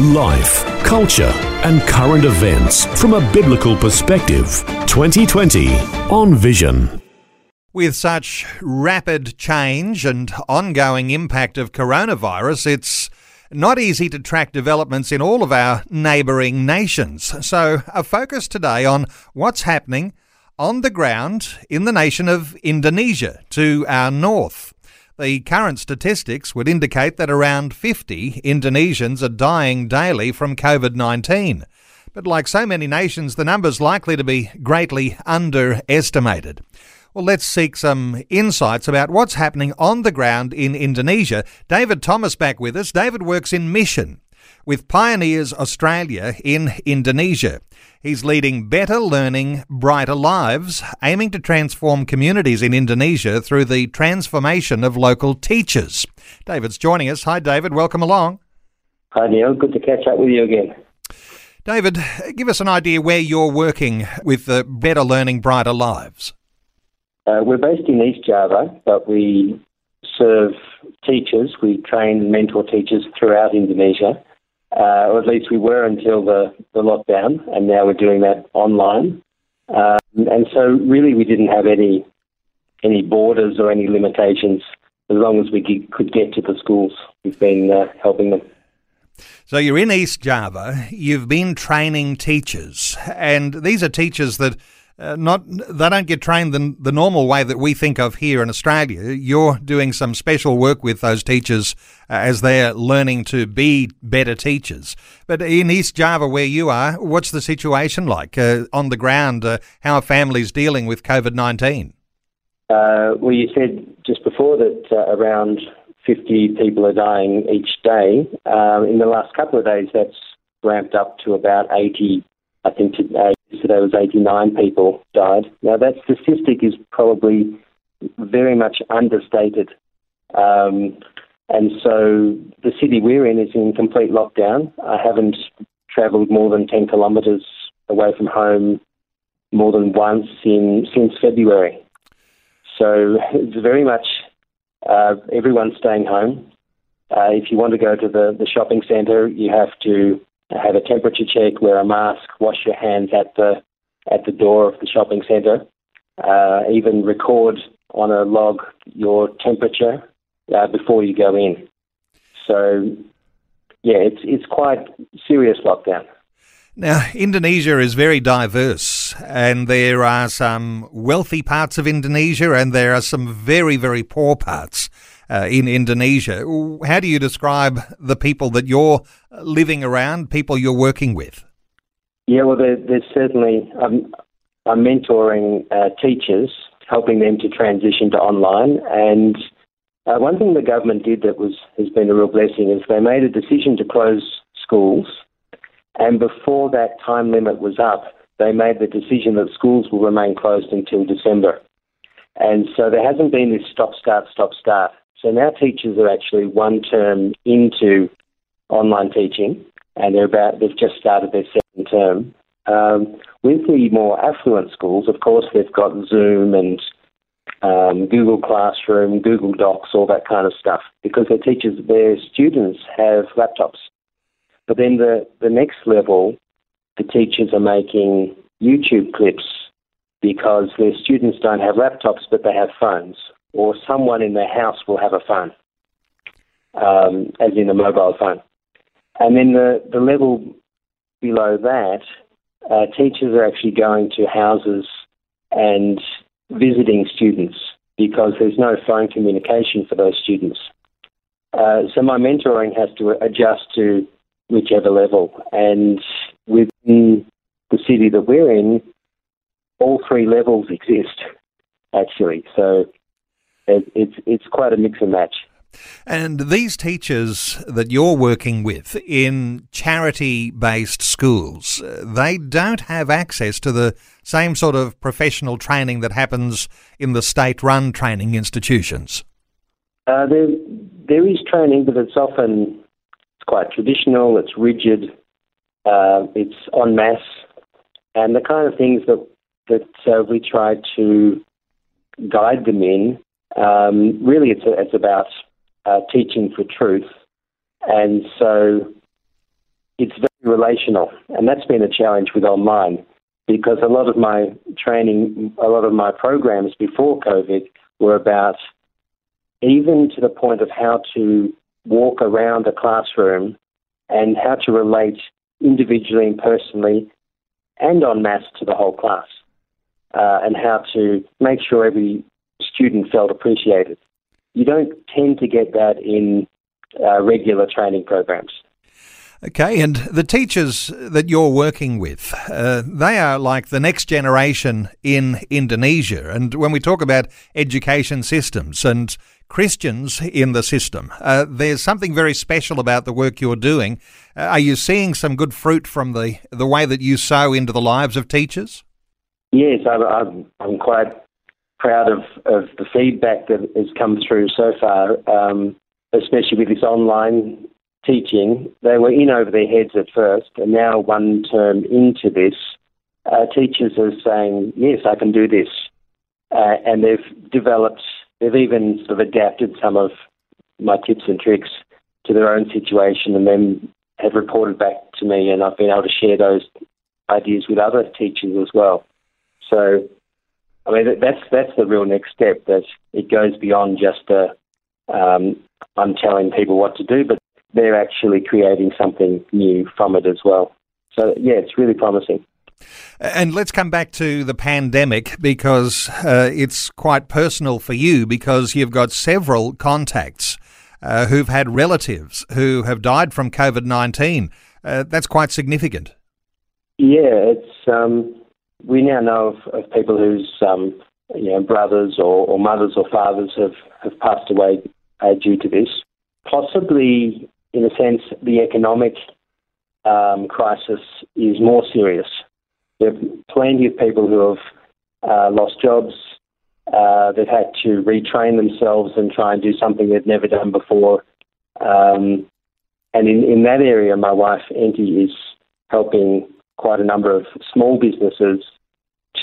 Life, culture, and current events from a biblical perspective. 2020 on Vision. With such rapid change and ongoing impact of coronavirus, it's not easy to track developments in all of our neighbouring nations. So, a focus today on what's happening on the ground in the nation of Indonesia to our north. The current statistics would indicate that around 50 Indonesians are dying daily from COVID 19. But like so many nations, the number's likely to be greatly underestimated. Well, let's seek some insights about what's happening on the ground in Indonesia. David Thomas back with us. David works in Mission with Pioneers Australia in Indonesia. He's leading Better Learning, Brighter Lives, aiming to transform communities in Indonesia through the transformation of local teachers. David's joining us. Hi, David. Welcome along. Hi, Neil. Good to catch up with you again. David, give us an idea where you're working with the Better Learning, Brighter Lives. Uh, we're based in East Java, but we serve teachers. We train mentor teachers throughout Indonesia uh, or at least we were until the, the lockdown, and now we're doing that online. Um, and so, really, we didn't have any any borders or any limitations as long as we could get to the schools. We've been uh, helping them. So you're in East Java. You've been training teachers, and these are teachers that uh, not they don't get trained the, the normal way that we think of here in Australia. You're doing some special work with those teachers uh, as they're learning to be better teachers. But in East Java, where you are, what's the situation like uh, on the ground? Uh, how are families dealing with COVID nineteen? Well, you said just before that around 50 people are dying each day. in the last couple of days, that's ramped up to about 80 I think today, yesterday was 89 people died. Now that statistic is probably very much understated. Um, and so the city we're in is in complete lockdown. I haven't travelled more than 10 kilometres away from home more than once in since February. So it's very much uh, staying home. Uh, if you want to go to the, the shopping centre, you have to have a temperature check, wear a mask, wash your hands at the at the door of the shopping centre, uh, even record on a log your temperature uh, before you go in. So, yeah, it's it's quite serious lockdown. Now, Indonesia is very diverse, and there are some wealthy parts of Indonesia, and there are some very, very poor parts uh, in Indonesia. How do you describe the people that you're living around, people you're working with? Yeah, well, there, there's certainly, um, I'm mentoring uh, teachers, helping them to transition to online. And uh, one thing the government did that was has been a real blessing is they made a decision to close schools. And before that time limit was up, they made the decision that schools will remain closed until December. And so there hasn't been this stop, start, stop, start. So now teachers are actually one term into online teaching, and they're about they've just started their second term. Um, with the more affluent schools, of course, they've got Zoom and um, Google Classroom, Google Docs, all that kind of stuff, because their teachers, their students have laptops. But then the, the next level, the teachers are making YouTube clips because their students don't have laptops, but they have phones or someone in their house will have a phone, um, as in a mobile phone. And then the, the level below that, uh, teachers are actually going to houses and visiting students because there's no phone communication for those students. Uh, so my mentoring has to adjust to whichever level. And within the city that we're in, all three levels exist, actually. So it, it's it's quite a mix and match. And these teachers that you're working with in charity based schools, uh, they don't have access to the same sort of professional training that happens in the state run training institutions. Uh, there, there is training, but it's often quite traditional, it's rigid, uh, it's en masse, and the kind of things that, that uh, we try to guide them in um, really it's, a, it's about uh, teaching for truth. And so it's very relational. And that's been a challenge with online because a lot of my training, a lot of my programs before COVID were about even to the point of how to walk around a classroom and how to relate individually and personally and en masse to the whole class, uh, and how to make sure every student felt appreciated. You don't tend to get that in uh, regular training programs. Okay, and the teachers that you're working with, uh, they are like the next generation in Indonesia. And when we talk about education systems and Christians in the system, uh, there's something very special about the work you're doing. Uh, are you seeing some good fruit from the, the way that you sow into the lives of teachers? Yes, I'm, I'm, I'm quite proud of, of the feedback that has come through so far, um, especially with this online teaching. They were in over their heads at first, and now one term into this, uh, teachers are saying, yes, I can do this. Uh, and they've developed, they've even sort of adapted some of my tips and tricks to their own situation and then have reported back to me, and I've been able to share those ideas with other teachers as well. So I mean, that's that's the real next step. That it goes beyond just a, um, I'm telling people what to do, but they're actually creating something new from it as well. So yeah, it's really promising. And let's come back to the pandemic because uh, it's quite personal for you because you've got several contacts uh, who've had relatives who have died from COVID 19. Uh, that's quite significant. Yeah, it's um, we now know of, of people whose um, you know, brothers or, or, mothers or fathers have, have passed away uh, due to this. Possibly, in a sense, the economic um, crisis is more serious. There are plenty of people who have uh, lost jobs. Uh, they've had to retrain themselves and try and do something they've never done before. Um, and in, in that area, my wife, Enti, is helping quite a number of small businesses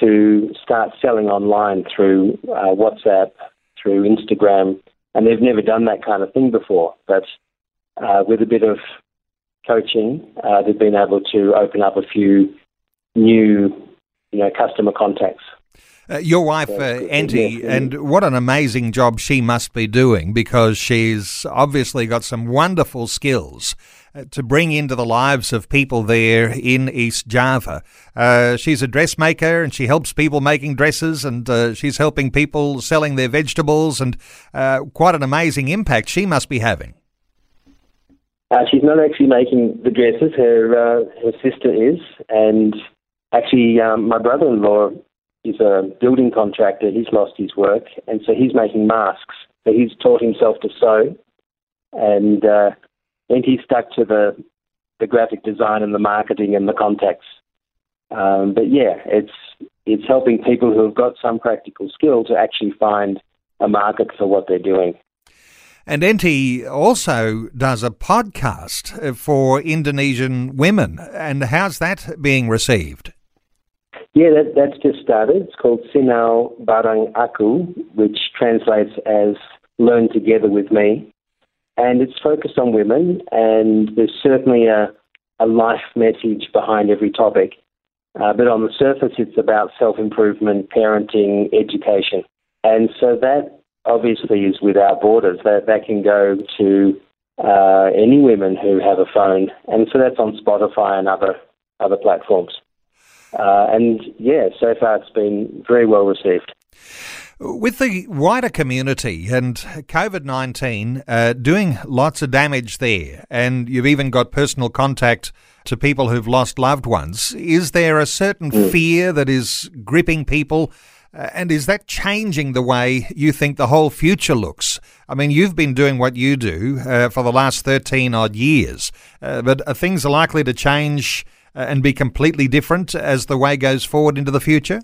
to start selling online through uh, WhatsApp, through Instagram, and they've never done that kind of thing before. But uh, with a bit of coaching, uh, they've been able to open up a few new, you know, customer contacts. Uh, your wife, uh, Enti, and what an amazing job she must be doing because she's obviously got some wonderful skills uh, to bring into the lives of people there in East Java. Uh, she's a dressmaker and she helps people making dresses and uh, she's helping people selling their vegetables and uh, quite an amazing impact she must be having. She's not actually making the dresses, her, her sister is, and actually um, my brother-in-law is a building contractor. He's lost his work, and so he's making masks. So he's taught himself to sew, and uh, and he's stuck to the the graphic design and the marketing and the contacts. Um, but yeah, it's it's helping people who have got some practical skill to actually find a market for what they're doing. And Enti also does a podcast for Indonesian women. And how's that being received? Yeah, that, that's just started. It's called Sinau Bareng Aku, which translates as Learn Together with Me. And it's focused on women, and there's certainly a, a life message behind every topic. Uh, but on the surface, it's about self improvement, parenting, education. And so that obviously is without borders. That, that can go to uh, any women who have a phone. And so that's on Spotify and other, other platforms. Uh, and yeah, so far it's been very well received. With the wider community and COVID 19 uh, doing lots of damage there, and you've even got personal contact to people who've lost loved ones, is there a certain mm. fear that is gripping people Uh, and is that changing the way you think the whole future looks? I mean, you've been doing what you do uh, for the last 13 odd years, uh, but are things likely to change uh, and be completely different as the way goes forward into the future?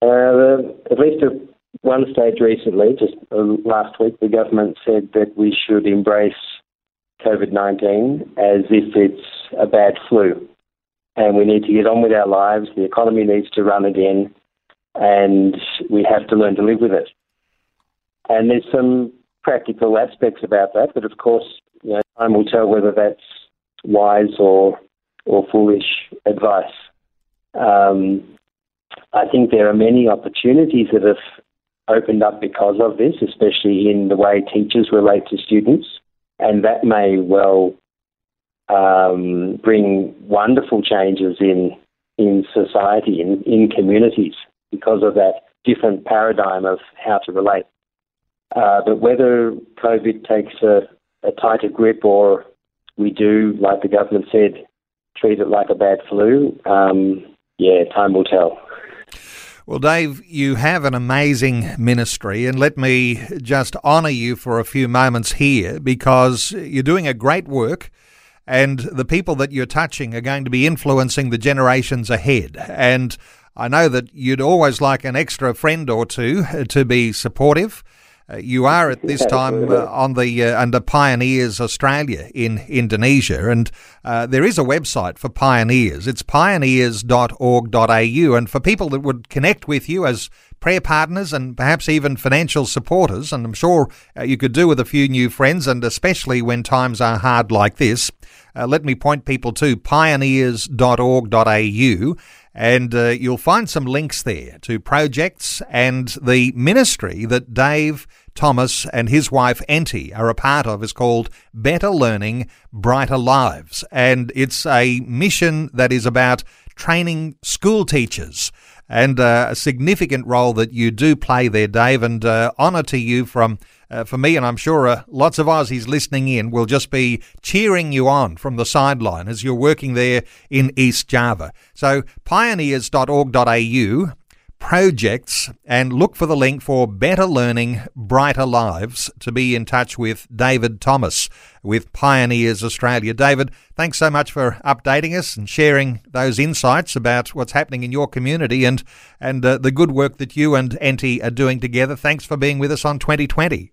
Uh, at least at one stage recently, just last week, the government said that we should embrace COVID 19 as if it's a bad flu. And we need to get on with our lives. The economy needs to run again and we have to learn to live with it. And there's some practical aspects about that, but of course, you know, time will tell whether that's wise or or foolish advice. Um, I think there are many opportunities that have opened up because of this, especially in the way teachers relate to students, and that may well um, bring wonderful changes in in society, in, in communities because of that different paradigm of how to relate. Uh, but whether COVID takes a, a tighter grip or we do, like the government said, treat it like a bad flu, um, yeah, time will tell. Well, Dave, you have an amazing ministry, and let me just honour you for a few moments here because you're doing a great work, and the people that you're touching are going to be influencing the generations ahead. And I know that you'd always like an extra friend or two uh, to be supportive. Uh, you are at this time uh, on the uh, under Pioneers Australia in Indonesia, and uh, there is a website for Pioneers. It's pioneers.org.au, and for people that would connect with you as prayer partners and perhaps even financial supporters, and I'm sure uh, you could do with a few new friends, and especially when times are hard like this. let me point people to pioneers.org.au and uh, you'll find some links there to projects and the ministry that Dave Thomas and his wife Enty are a part of is called Better Learning, Brighter Lives. And it's a mission that is about training school teachers and uh, a significant role that you do play there, Dave. And uh, honour to you from uh, for me, and I'm sure uh, lots of Aussies listening in will just be cheering you on from the sideline as you're working there in East Java. So pioneers.org.au projects and look for the link for Better Learning, Brighter Lives to be in touch with David Thomas with Pioneers Australia. David, thanks so much for updating us and sharing those insights about what's happening in your community and, and uh, the good work that you and Enty are doing together. Thanks for being with us on 2020.